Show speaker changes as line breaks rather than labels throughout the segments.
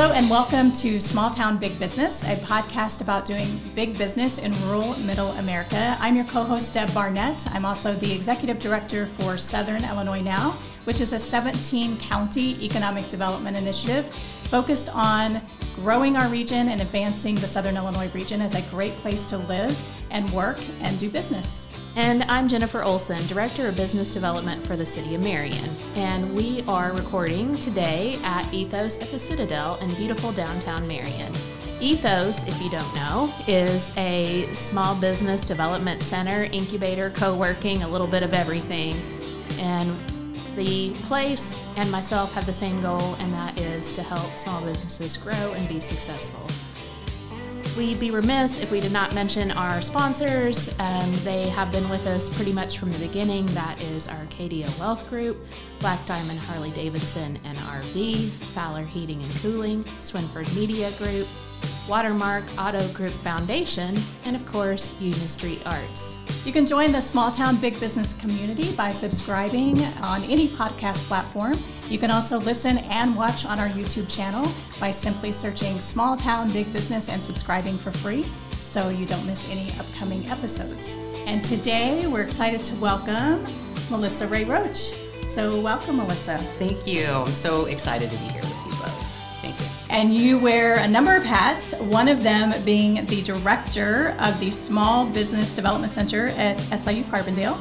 Hello and welcome to Small Town Big Business, a podcast about doing big business in rural Middle America. I'm your co host, Deb Barnett. I'm also the executive director for Southern Illinois Now, which is a 17 county economic development initiative focused on growing our region and advancing the Southern Illinois region as a great place to live and work and do business.
And I'm Jennifer Olson, Director of Business Development for the City of Marion. And we are recording today at Ethos at the Citadel in beautiful downtown Marion. Ethos, if you don't know, is a small business development center, incubator, co working, a little bit of everything. And the place and myself have the same goal, and that is to help small businesses grow and be successful. We'd be remiss if we did not mention our sponsors. Um, they have been with us pretty much from the beginning. That is Arcadia Wealth Group, Black Diamond Harley Davidson and RV, Fowler Heating and Cooling, Swinford Media Group, Watermark Auto Group Foundation, and of course, Union Street Arts.
You can join the small town big business community by subscribing on any podcast platform. You can also listen and watch on our YouTube channel by simply searching Small Town Big Business and subscribing for free so you don't miss any upcoming episodes. And today we're excited to welcome Melissa Ray Roach. So, welcome, Melissa.
Thank you. I'm so excited to be here
And you wear a number of hats, one of them being the director of the Small Business Development Center at SIU Carbondale.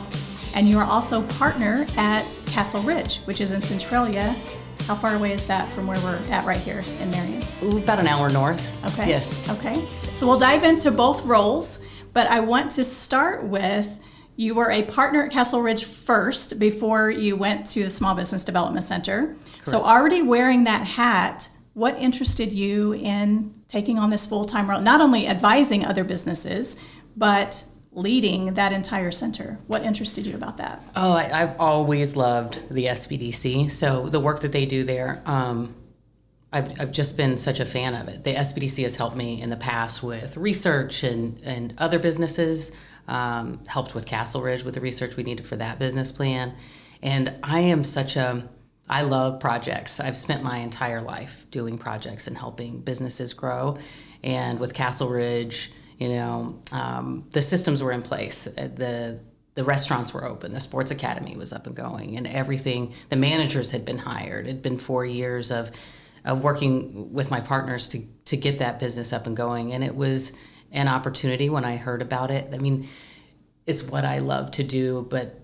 And you are also partner at Castle Ridge, which is in Centralia. How far away is that from where we're at right here in Marion?
About an hour north.
Okay.
Yes.
Okay. So we'll dive into both roles, but I want to start with you were a partner at Castle Ridge first before you went to the Small Business Development Center. Correct. So already wearing that hat, what interested you in taking on this full-time role? Not only advising other businesses, but leading that entire center. What interested you about that?
Oh, I, I've always loved the SBDC. So the work that they do there, um, I've, I've just been such a fan of it. The SBDC has helped me in the past with research and, and other businesses, um, helped with Castle Ridge with the research we needed for that business plan. And I am such a, I love projects. I've spent my entire life doing projects and helping businesses grow. And with Castle Ridge, you know, um, the systems were in place. Uh, the the restaurants were open. The sports academy was up and going, and everything. The managers had been hired. It'd been four years of of working with my partners to to get that business up and going, and it was an opportunity when I heard about it. I mean, it's what I love to do, but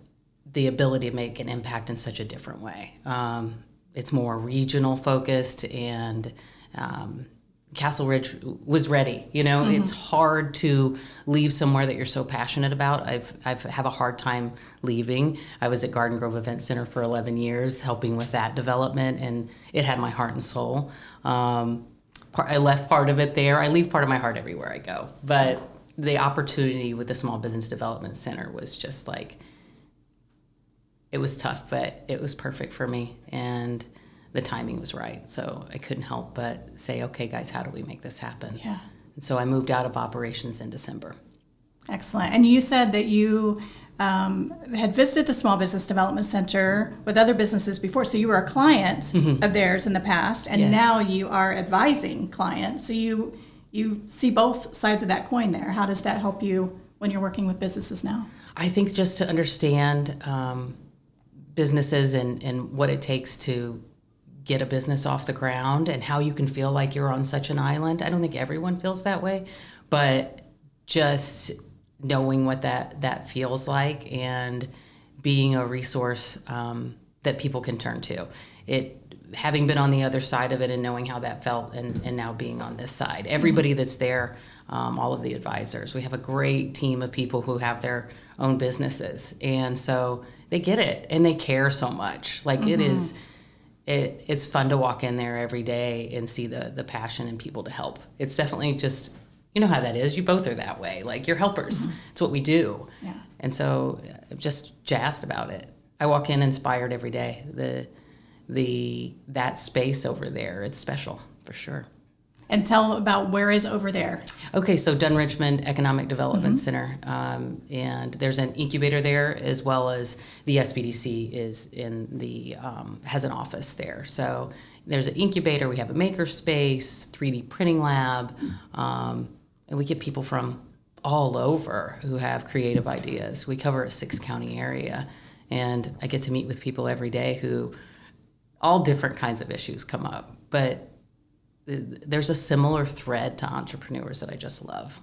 the ability to make an impact in such a different way. Um, it's more regional focused and um, Castle Ridge was ready. You know, mm-hmm. it's hard to leave somewhere that you're so passionate about. I've I've have a hard time leaving. I was at Garden Grove Event Center for 11 years, helping with that development, and it had my heart and soul. Um, part, I left part of it there. I leave part of my heart everywhere I go. But the opportunity with the Small Business Development Center was just like it was tough, but it was perfect for me, and the timing was right. So I couldn't help but say, okay, guys, how do we make this happen?
Yeah.
And so I moved out of operations in December.
Excellent. And you said that you um, had visited the Small Business Development Center with other businesses before. So you were a client mm-hmm. of theirs in the past, and yes. now you are advising clients. So you you see both sides of that coin there. How does that help you when you're working with businesses now?
I think just to understand um, businesses and, and what it takes to get a business off the ground and how you can feel like you're on such an island. I don't think everyone feels that way, but just knowing what that that feels like and being a resource um, that people can turn to. It having been on the other side of it and knowing how that felt and, and now being on this side. Everybody mm-hmm. that's there, um, all of the advisors. We have a great team of people who have their own businesses. And so they get it and they care so much. Like mm-hmm. it is it, it's fun to walk in there every day and see the the passion and people to help. It's definitely just you know how that is. You both are that way. Like you're helpers. Mm-hmm. It's what we do.
Yeah.
And so I'm just jazzed about it. I walk in inspired every day. The the that space over there, it's special for sure.
And tell about where is over there.
Okay, so Dunn Richmond Economic Development Center, um, and there's an incubator there as well as the SBDC is in the um, has an office there. So there's an incubator. We have a maker space, 3D printing lab, um, and we get people from all over who have creative ideas. We cover a six county area, and I get to meet with people every day who all different kinds of issues come up, but there's a similar thread to entrepreneurs that I just love.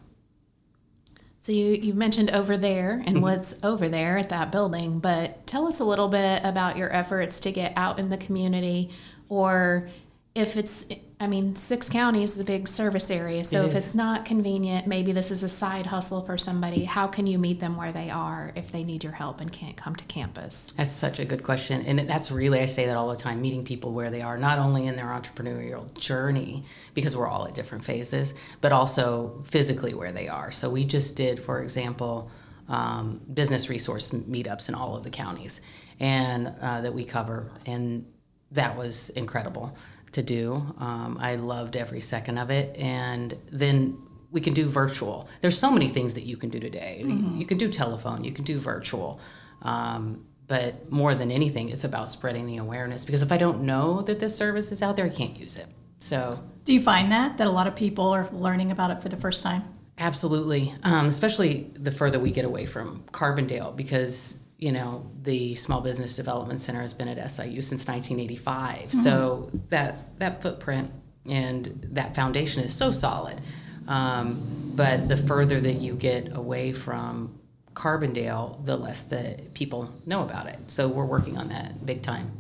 So you you mentioned over there and mm-hmm. what's over there at that building, but tell us a little bit about your efforts to get out in the community or if it's I mean, six counties is a big service area. So it if is. it's not convenient, maybe this is a side hustle for somebody. How can you meet them where they are if they need your help and can't come to campus?
That's such a good question. And that's really, I say that all the time, meeting people where they are, not only in their entrepreneurial journey, because we're all at different phases, but also physically where they are. So we just did, for example, um, business resource meetups in all of the counties and uh, that we cover. And that was incredible to do. Um, I loved every second of it. And then we can do virtual. There's so many things that you can do today. Mm-hmm. You can do telephone, you can do virtual. Um, but more than anything, it's about spreading the awareness because if I don't know that this service is out there, I can't use it. So,
do you find that that a lot of people are learning about it for the first time?
Absolutely, um, especially the further we get away from Carbondale, because you know, the Small Business Development Center has been at SIU since 1985. Mm-hmm. So that that footprint and that foundation is so solid. Um, but the further that you get away from Carbondale, the less that people know about it. So we're working on that big time.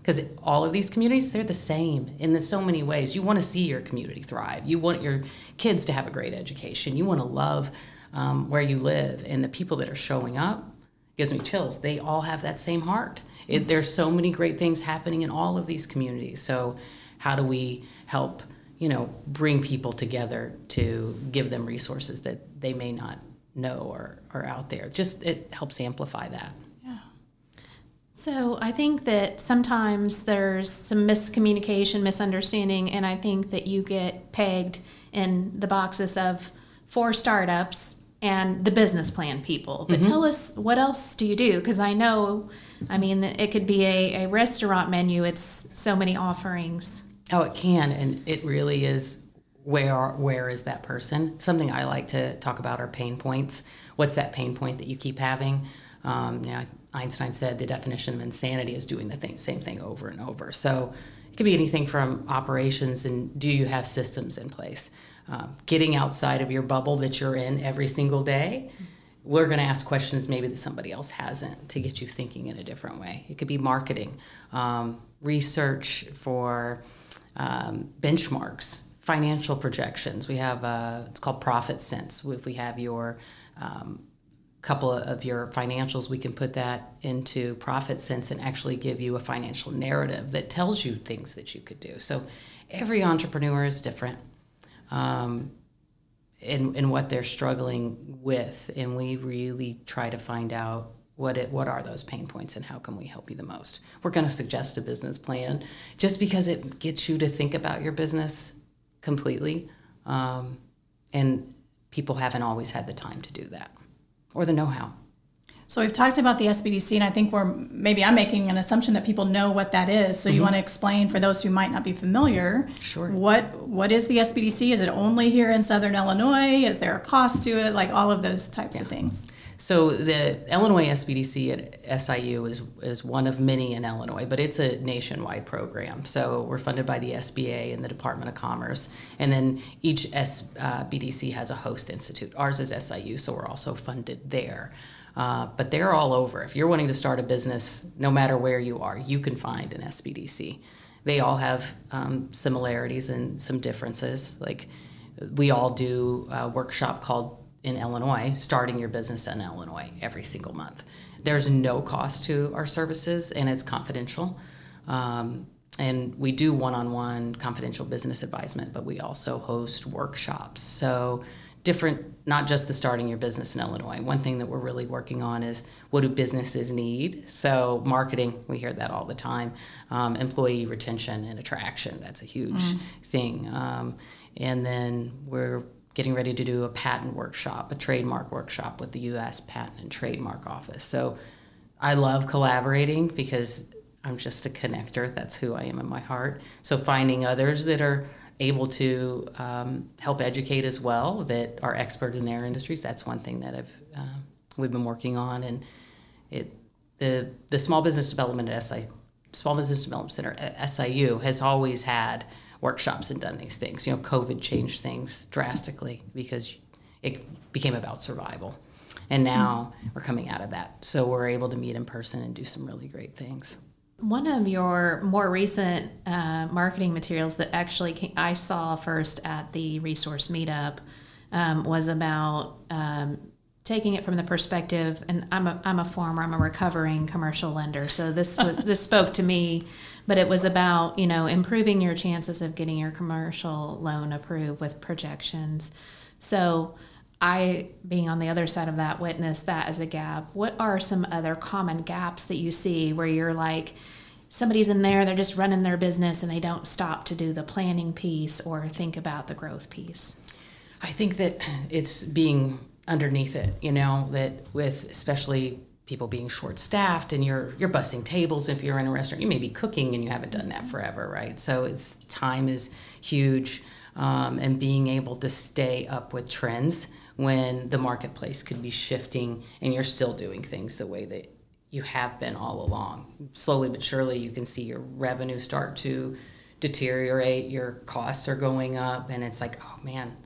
because um, all of these communities, they're the same in the, so many ways. You want to see your community thrive. You want your kids to have a great education. You want to love um, where you live. And the people that are showing up gives me chills. They all have that same heart. It, mm-hmm. there's so many great things happening in all of these communities. So, how do we help, you know, bring people together to give them resources that they may not know or are out there? Just it helps amplify that.
Yeah. So I think that sometimes there's some miscommunication, misunderstanding, and I think that you get pegged in the boxes of for startups and the business plan people. But mm-hmm. tell us what else do you do? Because I know, I mean, it could be a, a restaurant menu. It's so many offerings.
Oh, it can, and it really is. Where where is that person? Something I like to talk about are pain points. What's that pain point that you keep having? Um, you know, Einstein said the definition of insanity is doing the thing, same thing over and over. So it could be anything from operations and do you have systems in place? uh, getting outside of your bubble that you're in every single day, we're going to ask questions maybe that somebody else hasn't to get you thinking in a different way. It could be marketing, um, research for um, benchmarks, financial projections. We have uh, it's called ProfitCents. If we have your um, couple of your financials, we can put that into ProfitCents and actually give you a financial narrative that tells you things that you could do. So every entrepreneur is different um, in, in what they're struggling with. And we really try to find out what it what are those pain points and how can we help you the most we're going to suggest a business plan just because it gets you to think about your business completely um, and people haven't always had the time to do that or the know-how
so we've talked about the SBDC, and I think we're maybe I'm making an assumption that people know what that is. So mm-hmm. you want to explain for those who might not be familiar.
Sure.
What what is the SBDC? Is it only here in Southern Illinois? Is there a cost to it? Like all of those types yeah. of things.
So the Illinois SBDC at SIU is is one of many in Illinois, but it's a nationwide program. So we're funded by the SBA and the Department of Commerce, and then each SBDC has a host institute. Ours is SIU, so we're also funded there. Uh, but they're all over. If you're wanting to start a business, no matter where you are, you can find an SBDC. They all have um, similarities and some differences. Like we all do a workshop called in Illinois, starting your business in Illinois every single month. There's no cost to our services, and it's confidential. Um, and we do one-on-one confidential business advisement, but we also host workshops. So different not just the starting your business in Illinois. One thing that we're really working on is what do businesses need? So, marketing, we hear that all the time. Um, employee retention and attraction, that's a huge mm. thing. Um, and then we're getting ready to do a patent workshop, a trademark workshop with the U.S. Patent and Trademark Office. So, I love collaborating because I'm just a connector. That's who I am in my heart. So, finding others that are able to um, help educate as well that are expert in their industries. That's one thing that I've uh, we've been working on, and it the the small business development at SI Small Business Development Center SIU has always had workshops and done these things. You know, COVID changed things drastically because it became about survival. And now we're coming out of that. So we're able to meet in person and do some really great things.
One of your more recent uh, marketing materials that actually came, I saw first at the resource meetup um, was about um, taking it from the perspective, and I'm a, I'm a former, I'm a recovering commercial lender, so this was, this spoke to me, but it was about you know improving your chances of getting your commercial loan approved with projections. So I, being on the other side of that, witness that as a gap. What are some other common gaps that you see where you're like, somebody's in there, they're just running their business and they don't stop to do the planning piece or think about the growth piece?
I think that it's being underneath it, you know, that with especially people being short staffed and you're you're bussing tables if you're in a restaurant you may be cooking and you haven't done that forever right so it's time is huge um, and being able to stay up with trends when the marketplace could be shifting and you're still doing things the way that you have been all along. Slowly but surely, you can see your revenue start to deteriorate, your costs are going up, and it's like, oh man,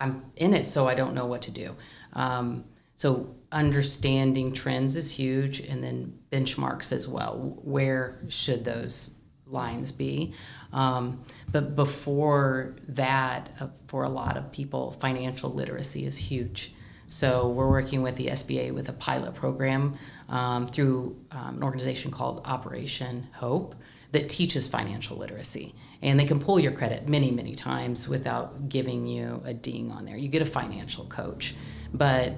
I'm in it, so I don't know what to do. Um, so, understanding trends is huge, and then benchmarks as well. Where should those lines be? Um, but before that, uh, for a lot of people, financial literacy is huge. So we're working with the SBA with a pilot program um, through um, an organization called Operation Hope that teaches financial literacy. And they can pull your credit many, many times without giving you a ding on there. You get a financial coach, but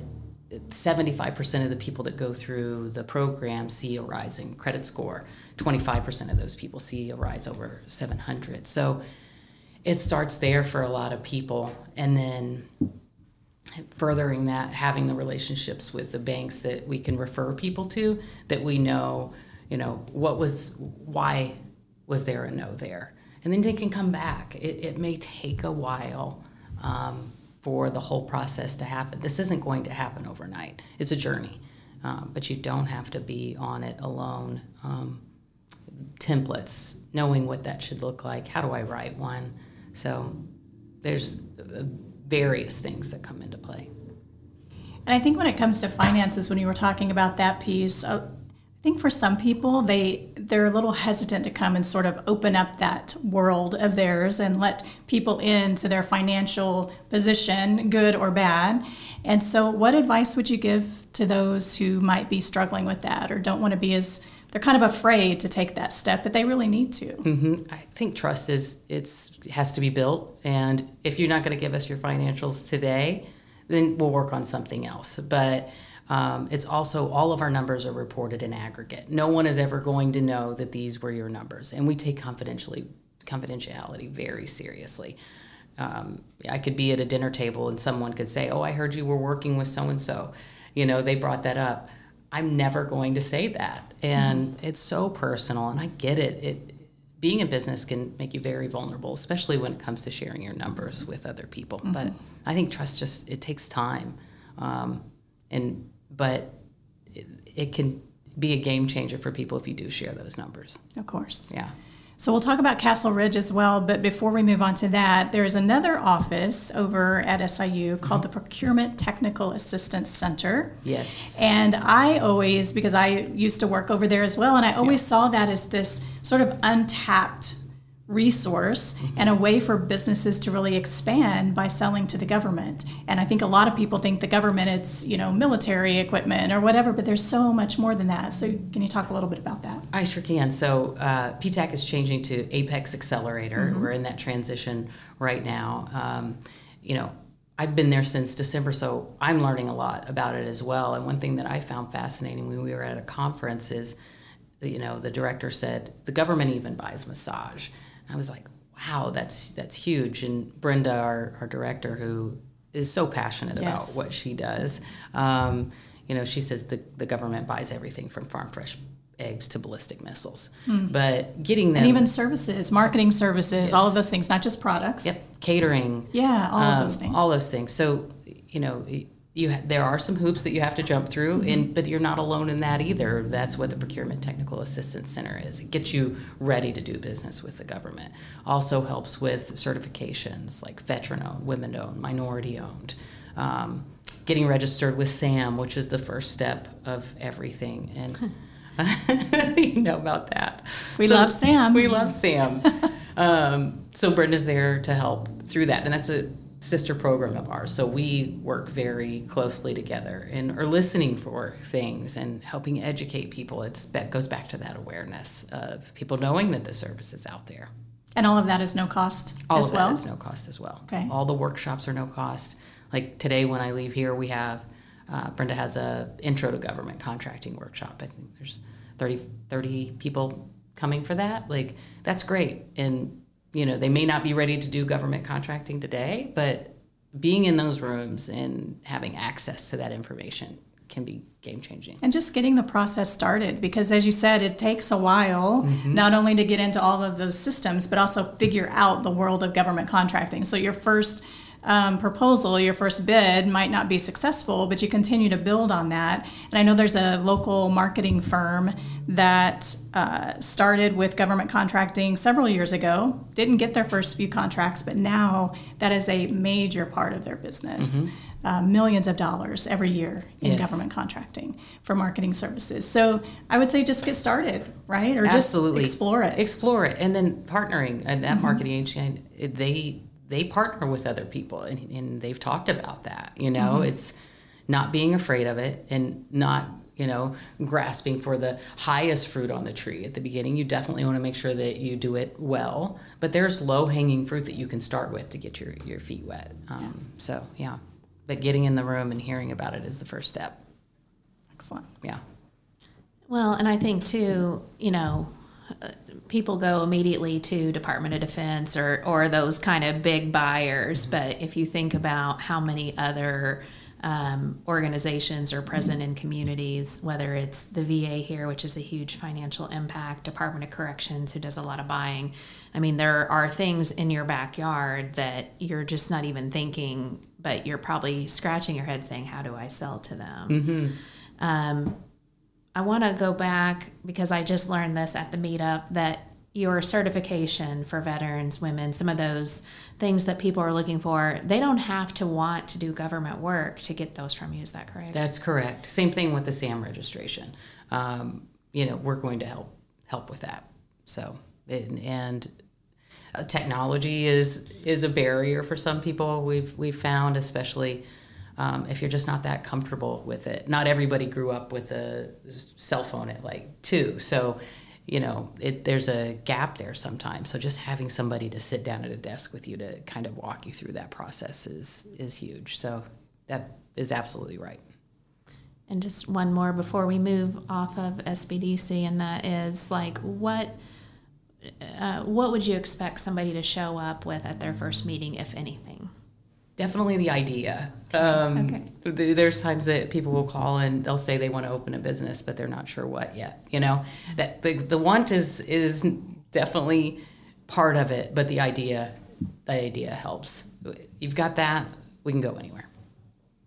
75% of the people that go through the program see a rising credit score. 25% of those people see a rise over 700. So it starts there for a lot of people. And then furthering that, having the relationships with the banks that we can refer people to, that we know, you know, what was, why was there a no there? And then they can come back. It, it may take a while. Um, for the whole process to happen. This isn't going to happen overnight. It's a journey, um, but you don't have to be on it alone. Um, templates, knowing what that should look like. How do I write one? So there's uh, various things that come into play.
And I think when it comes to finances, when you were talking about that piece, uh, think for some people they they're a little hesitant to come and sort of open up that world of theirs and let people into their financial position, good or bad. And so what advice would you give to those who might be struggling with that or don't want to be as they're kind of afraid to take that step, but they really need to.
Mm-hmm. I think trust is it's has to be built, and if you're not going to give us your financials today, then we'll work on something else. But um, it's also all of our numbers are reported in aggregate. No one is ever going to know that these were your numbers, and we take confidentially confidentiality very seriously. Um, I could be at a dinner table and someone could say, "Oh, I heard you were working with so and so." You know, they brought that up. I'm never going to say that, and mm-hmm. it's so personal, and I get it. It being in business can make you very vulnerable, especially when it comes to sharing your numbers with other people. Mm-hmm. But I think trust just it takes time, um, and but it, it can be a game changer for people if you do share those numbers.
Of course.
Yeah.
So we'll talk about Castle Ridge as well, but before we move on to that, there's another office over at SIU called mm-hmm. the Procurement Technical Assistance Center.
Yes.
And I always, because I used to work over there as well, and I always yeah. saw that as this sort of untapped resource mm-hmm. and a way for businesses to really expand by selling to the government. And I think a lot of people think the government it's, you know, military equipment or whatever, but there's so much more than that. So can you talk a little bit about that?
I sure can. So uh, PTAC is changing to Apex Accelerator. Mm-hmm. We're in that transition right now. Um, you know, I've been there since December, so I'm learning a lot about it as well. And one thing that I found fascinating when we were at a conference is, you know, the director said the government even buys massage. I was like, wow, that's that's huge. And Brenda, our, our director, who is so passionate yes. about what she does, um, you know, she says the, the government buys everything from farm fresh eggs to ballistic missiles. Hmm. But getting them
and even services, marketing services, yes. all of those things, not just products.
Yep, catering.
Yeah, all um, of those things.
All those things. So you know. You, there are some hoops that you have to jump through, mm-hmm. and but you're not alone in that either. That's what the Procurement Technical Assistance Center is. It gets you ready to do business with the government. Also helps with certifications like veteran-owned, women-owned, minority-owned. Um, getting registered with SAM, which is the first step of everything, and. you know about that.
We so love Sam.
We love Sam. um, so Brenda's there to help through that, and that's a sister program of ours. So we work very closely together and are listening for things and helping educate people. It's that goes back to that awareness of people knowing that the service is out there.
And all of that is no cost
all
as
of
well.
That is no cost as well.
Okay.
All the workshops are no cost. Like today, when I leave here, we have uh, Brenda has a intro to government contracting workshop. I think there's 30, 30 people coming for that. Like that's great. And you know, they may not be ready to do government contracting today, but being in those rooms and having access to that information can be game changing.
And just getting the process started because as you said, it takes a while mm-hmm. not only to get into all of those systems, but also figure out the world of government contracting. So your first um, proposal, your first bid might not be successful, but you continue to build on that. And I know there's a local marketing firm that uh, started with government contracting several years ago, didn't get their first few contracts, but now that is a major part of their business. Mm-hmm. Uh, millions of dollars every year in yes. government contracting for marketing services. So I would say just get started, right? Or
Absolutely.
just explore it.
Explore it. And then partnering at that mm-hmm. marketing agency, they they partner with other people and, and they've talked about that you know? Mm-hmm. it's not being afraid of it and not you know grasping for the highest fruit on the tree. At the beginning you definitely want to make sure that you do it well but there's low hanging fruit that you can start with to get your, your feet wet. Um, yeah. so yeah. But getting in the room and hearing about it is the first step.
Excellent.
Yeah.
Well and i think too you know people go immediately to Department of Defense or or those kind of big buyers. Mm-hmm. But if you think about how many other um, organizations are present in communities, whether it's the VA here, which is a huge financial impact, Department of Corrections, who does a lot of buying. I mean, there are things in your backyard that you're just not even thinking, but you're probably scratching your head saying, How do I sell to them?
Mm-hmm.
Um, I want to go back because I just learned this at the meetup that your certification for veterans, women, some of those things that people are looking for, they don't have to want to do government work to get those from you. Is that correct?
That's correct. Same thing with the SAM registration. Um, you know, we're going to help help with that. So, and, and uh, technology is is a barrier for some people. We've we've found, especially um, if you're just not that comfortable with it. Not everybody grew up with a cell phone at like two, so you know it, there's a gap there sometimes. So just having somebody to sit down at a desk with you to kind of walk you through that process is is huge. So that is absolutely right.
And just one more before we move off of SBDC, and that is like what. Uh, what would you expect somebody to show up with at their first meeting, if anything?
Definitely the idea. Um, okay. There's times that people will call and they'll say they want to open a business, but they're not sure what yet. You know, that the, the want is is definitely part of it, but the idea the idea helps. You've got that, we can go anywhere,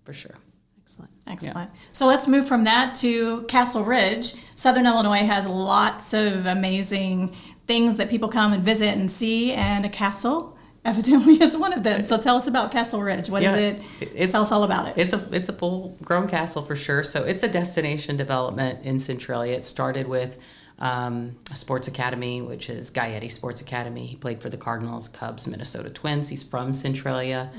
for sure.
Excellent. Excellent. Yeah. So let's move from that to Castle Ridge. Southern Illinois has lots of amazing things that people come and visit and see, and a castle evidently is one of them. So tell us about Castle Ridge. What yeah, is it? It's, tell us all about it.
It's a it's a full grown castle for sure. So it's a destination development in Centralia. It started with um, a sports academy, which is Gaetti Sports Academy. He played for the Cardinals, Cubs, Minnesota Twins. He's from Centralia.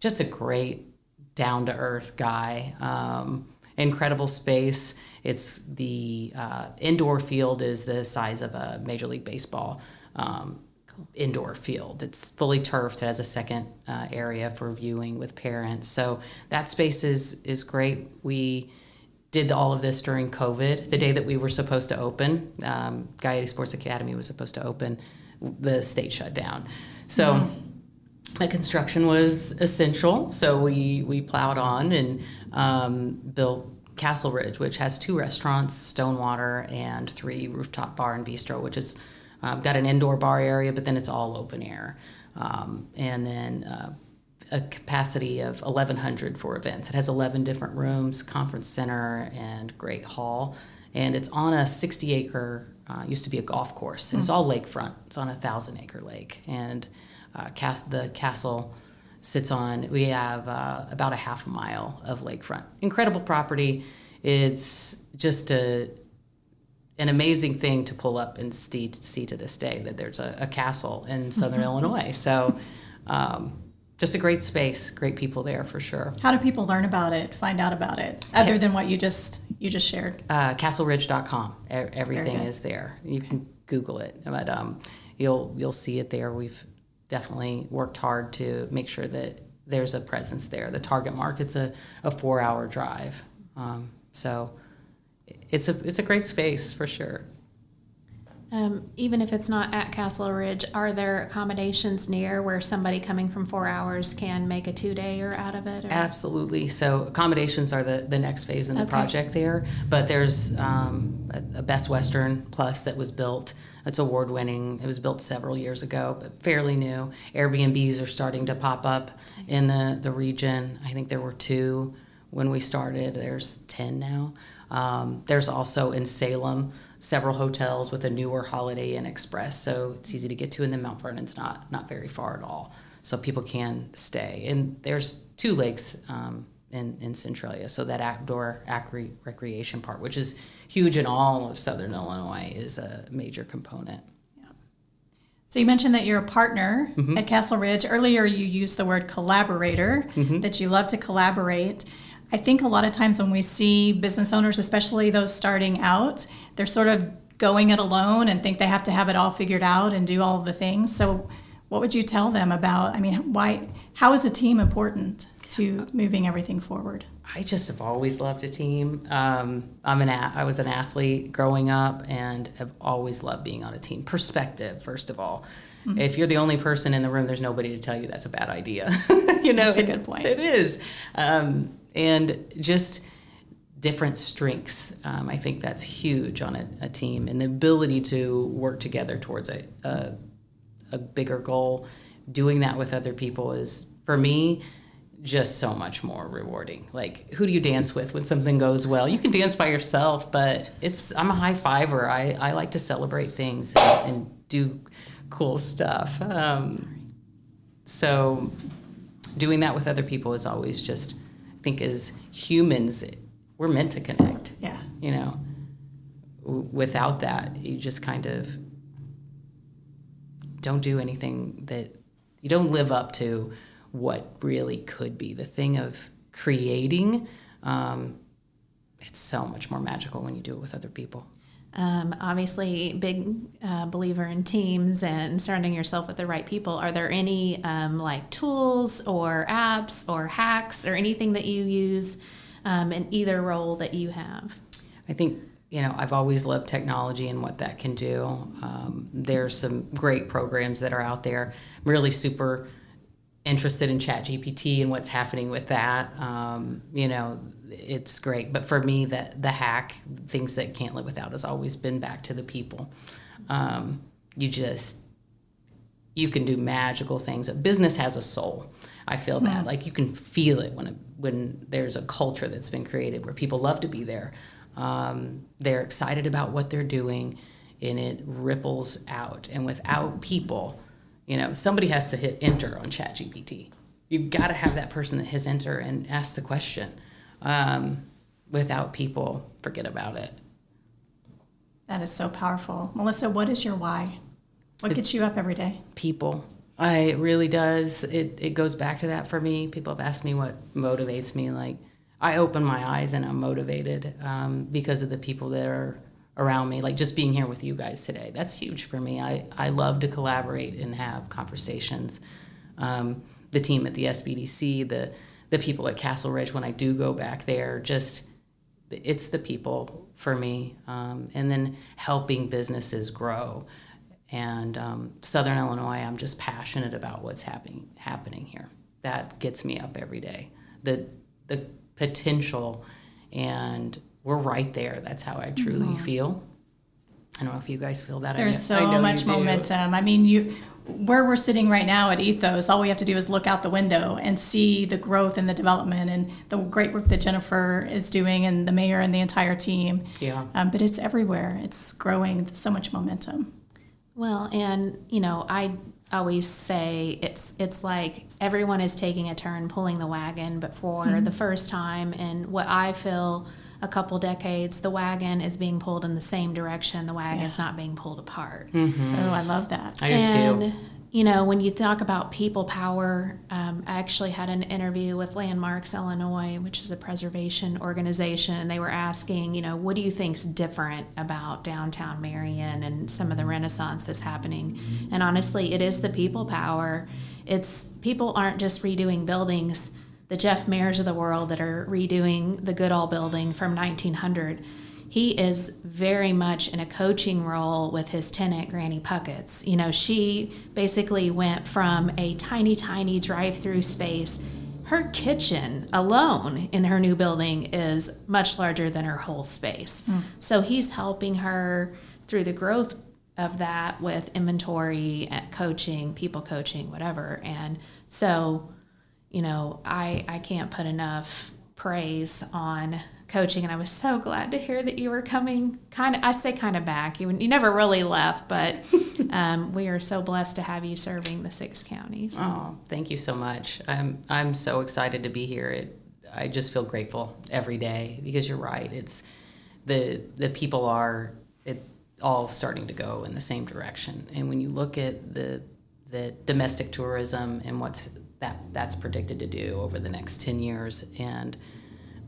Just a great down to earth guy. Um, incredible space. It's the uh, indoor field is the size of a Major League Baseball. Um, indoor field. It's fully turfed. It has a second uh, area for viewing with parents. So that space is is great. We did all of this during COVID. The day that we were supposed to open, um, Gaetti Sports Academy was supposed to open, the state shut down. So. Mm-hmm. The construction was essential, so we we plowed on and um, built Castle Ridge, which has two restaurants, Stonewater, and three rooftop bar and bistro, which is um, got an indoor bar area, but then it's all open air. Um, and then uh, a capacity of 1,100 for events. It has 11 different rooms, conference center, and great hall. And it's on a 60 acre, uh, used to be a golf course. And mm. It's all lakefront. It's on a thousand acre lake. And uh, cast, the castle sits on, we have uh, about a half a mile of lakefront. Incredible property. It's just a an amazing thing to pull up and see, see to this day that there's a, a castle in southern mm-hmm. Illinois. So, um, just a great space, great people there for sure.
How do people learn about it, find out about it, other than what you just you just shared?
Uh, CastleRidge.com. Everything is there. You can Google it, but um, you'll you'll see it there. We've definitely worked hard to make sure that there's a presence there. The target market's a, a four hour drive, um, so it's a it's a great space for sure.
Um, even if it's not at Castle Ridge, are there accommodations near where somebody coming from four hours can make a two dayer out of it? Or?
Absolutely. So accommodations are the, the next phase in the okay. project there. But there's um, a, a, Best Western Plus that was built. It's award winning. It was built several years ago, but fairly new. Airbnbs are starting to pop up in the, the region. I think there were two when we started. There's 10 now. Um, there's also in Salem several hotels with a newer Holiday Inn Express, so it's easy to get to. And then Mount Vernon's not not very far at all, so people can stay. And there's two lakes um, in in Centralia, so that outdoor acre- recreation part, which is huge in all of Southern Illinois, is a major component.
So you mentioned that you're a partner mm-hmm. at Castle Ridge. Earlier, you used the word collaborator. Mm-hmm. That you love to collaborate. I think a lot of times when we see business owners, especially those starting out, they're sort of going it alone and think they have to have it all figured out and do all of the things. So, what would you tell them about? I mean, why? How is a team important to moving everything forward?
I just have always loved a team. Um, I'm an a- I was an athlete growing up and have always loved being on a team. Perspective, first of all. Mm-hmm. If you're the only person in the room, there's nobody to tell you that's a bad idea.
you know, that's a good point.
It is. Um, and just different strengths. Um, I think that's huge on a, a, team, and the ability to work together towards a, a, a bigger goal. Doing that with other people is, for me, just so much more rewarding. Like, who do you dance with when something goes well? You can dance by yourself, but it's I'm a high fiver. I, I like to celebrate things and, and do cool stuff. Um, so, doing that with other people is always just think as humans, we're meant to connect.
Yeah.
You know, without that, you just kind of don't do anything that you don't live up to what really could be. The thing of creating, um, it's so much more magical when you do it with other people.
Um, obviously, big uh, believer in teams and surrounding yourself with the right people. Are there any um, like tools or apps or hacks or anything that you use um, in either role that you have?
I think you know I've always loved technology and what that can do. Um, there's some great programs that are out there. I'm really super interested in ChatGPT and what's happening with that. Um, you know, it's great. But for me, the the hack, things that can't live without, has always been back to the people. Um, you just you can do magical things. a Business has a soul. I feel that mm. like you can feel it when it, when there's a culture that's been created where people love to be there. Um, they're excited about what they're doing, and it ripples out. And without people, you know, somebody has to hit enter on ChatGPT. You've got to have that person that hits enter and ask the question. Um, without people, forget about it.
That is so powerful. Melissa, what is your why? What gets you up every day?
People. I, it really does. It, it goes back to that for me. People have asked me what motivates me. Like, I open my eyes and I'm motivated um, because of the people that are around me. Like just being here with you guys today, that's huge for me. I, I love to collaborate and have conversations. Um, the team at the SBDC, the the people at Castle Ridge, when I do go back there, just it's the people for me, um, and then helping businesses grow. And um, Southern Illinois, I'm just passionate about what's happening happening here. That gets me up every day. The the potential, and we're right there. That's how I truly mm-hmm. feel. I don't know if you guys feel that.
There's so much momentum. I mean, you where we're sitting right now at Ethos, all we have to do is look out the window and see the growth and the development and the great work that Jennifer is doing and the mayor and the entire team.
Yeah.
Um, but it's everywhere. It's growing. So much momentum.
Well, and you know, I always say it's it's like everyone is taking a turn pulling the wagon, but for mm-hmm. the first time, and what I feel a couple decades, the wagon is being pulled in the same direction. The wagon's yeah. not being pulled apart.
Mm-hmm. Oh, I love that.
I and, do too.
You know, when you talk about people power, um, I actually had an interview with Landmarks Illinois, which is a preservation organization, and they were asking, you know, what do you think's different about downtown Marion and some of the renaissance that's happening? And honestly, it is the people power. It's people aren't just redoing buildings the Jeff Mayers of the world that are redoing the Goodall building from 1900. He is very much in a coaching role with his tenant, Granny Puckett's. You know, she basically went from a tiny, tiny drive through space. Her kitchen alone in her new building is much larger than her whole space. Mm. So he's helping her through the growth of that with inventory, coaching, people coaching, whatever. And so you know, I, I can't put enough praise on coaching. And I was so glad to hear that you were coming kind of I say kind of back. You, you never really left but um, we are so blessed to have you serving the six counties.
Oh thank you so much. I'm I'm so excited to be here. It, I just feel grateful every day because you're right. It's the the people are it all starting to go in the same direction. And when you look at the the domestic tourism and what's that that's predicted to do over the next 10 years. And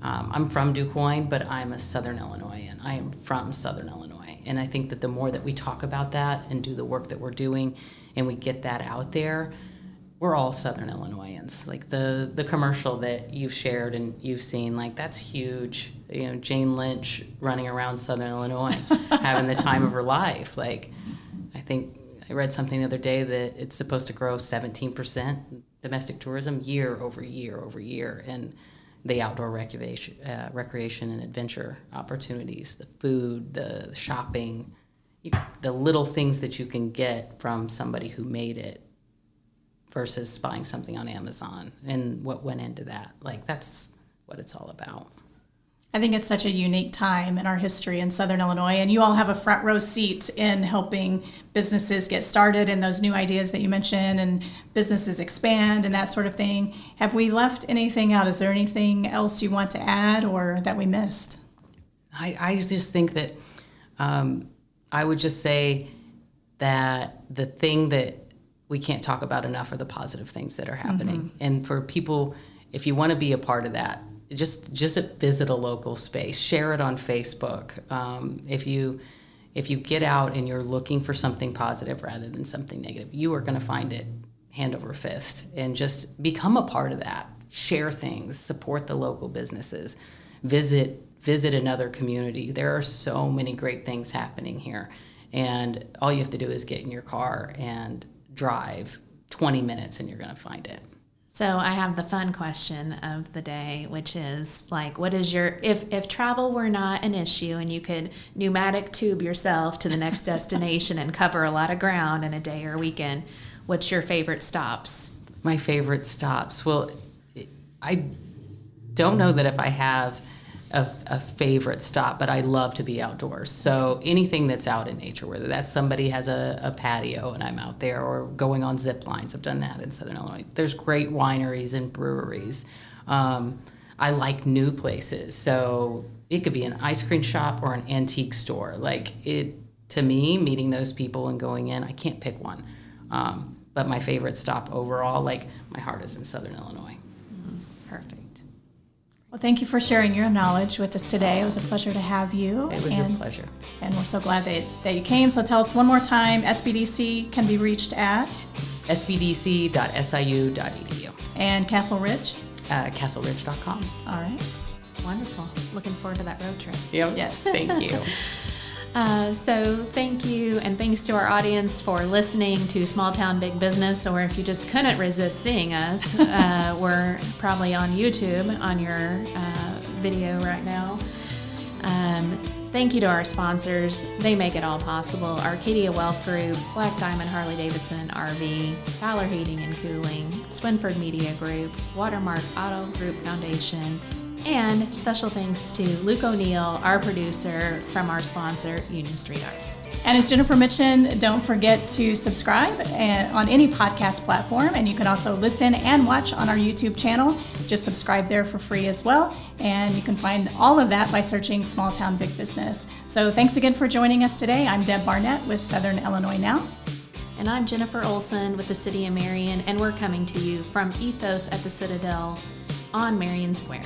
um, I'm from DuQuoin, but I'm a Southern Illinoisan. I am from Southern Illinois. And I think that the more that we talk about that and do the work that we're doing and we get that out there, we're all Southern Illinoisans. Like the the commercial that you've shared and you've seen, like that's huge. You know, Jane Lynch running around Southern Illinois, having the time of her life. Like, I think I read something the other day that it's supposed to grow 17% domestic tourism year over year over year, and the outdoor recreation, uh, recreation and adventure opportunities, the food, the shopping, you, the little things that you can get from somebody who made it versus buying something on Amazon and what went into that. Like that's what it's all about.
I think it's such a unique time in our history in Southern Illinois, and you all have a front row seat in helping businesses get started and those new ideas that you mentioned, and businesses expand and that sort of thing. Have we left anything out? Is there anything else you want to add or that we missed?
I, I just think that um, I would just say that the thing that we can't talk about enough are the positive things that are happening. Mm-hmm. And for people, if you want to be a part of that, just just visit a local space. Share it on facebook. Um, if you if you get out and you're looking for something positive rather than something negative you are going to find it hand over fist. And just become a part of that. Share things. Support the local businesses. Visit visit another community. There are so many great things happening here. And all you have to do is get in your car and drive 20 minutes and you're going to find it
so I have the fun question of the day, which is like, what is your if if travel were not an issue and you could pneumatic tube yourself to the next destination and cover a lot of ground in a day or a weekend, what's your favorite stops?
My favorite stops. Well, I don't know that if I have a, a, favorite stop, but I love to be outdoors. So anything that's out in nature, whether that's somebody has a, a, patio and I'm out there, or going on zip lines. I've done that in Southern Illinois. There's great wineries and breweries. Um, I like new places, so it could be an ice cream shop or an antique store. Like it to me, meeting those people and going in, I can't pick one. Um, but my favorite stop overall, like my heart is in Southern Illinois.
Mm-hmm. Perfect.
Well, thank you for sharing your knowledge with us today. It was a pleasure to have you.
It was
and,
a pleasure.
And we're so glad that, that you came. So tell us one more time SBDC can be reached at
sbdc.siu.edu.
And Castle Ridge?
Uh, castleridge.com.
All right.
Wonderful. Looking forward to that road trip.
Yep.
Yes.
Thank you.
Uh, so, thank you, and thanks to our audience for listening to Small Town Big Business. Or if you just couldn't resist seeing us, uh, we're probably on YouTube on your uh, video right now. Um, thank you to our sponsors. They make it all possible Arcadia Wealth Group, Black Diamond Harley Davidson RV, Fowler Heating and Cooling, Swinford Media Group, Watermark Auto Group Foundation, and special thanks to Luke O'Neill, our producer from our sponsor, Union Street Arts.
And as Jennifer mentioned, don't forget to subscribe eh, on any podcast platform. And you can also listen and watch on our YouTube channel. Just subscribe there for free as well. And you can find all of that by searching Small Town Big Business. So thanks again for joining us today. I'm Deb Barnett with Southern Illinois Now.
And I'm Jennifer Olson with the City of Marion, and we're coming to you from Ethos at the Citadel on Marion Square.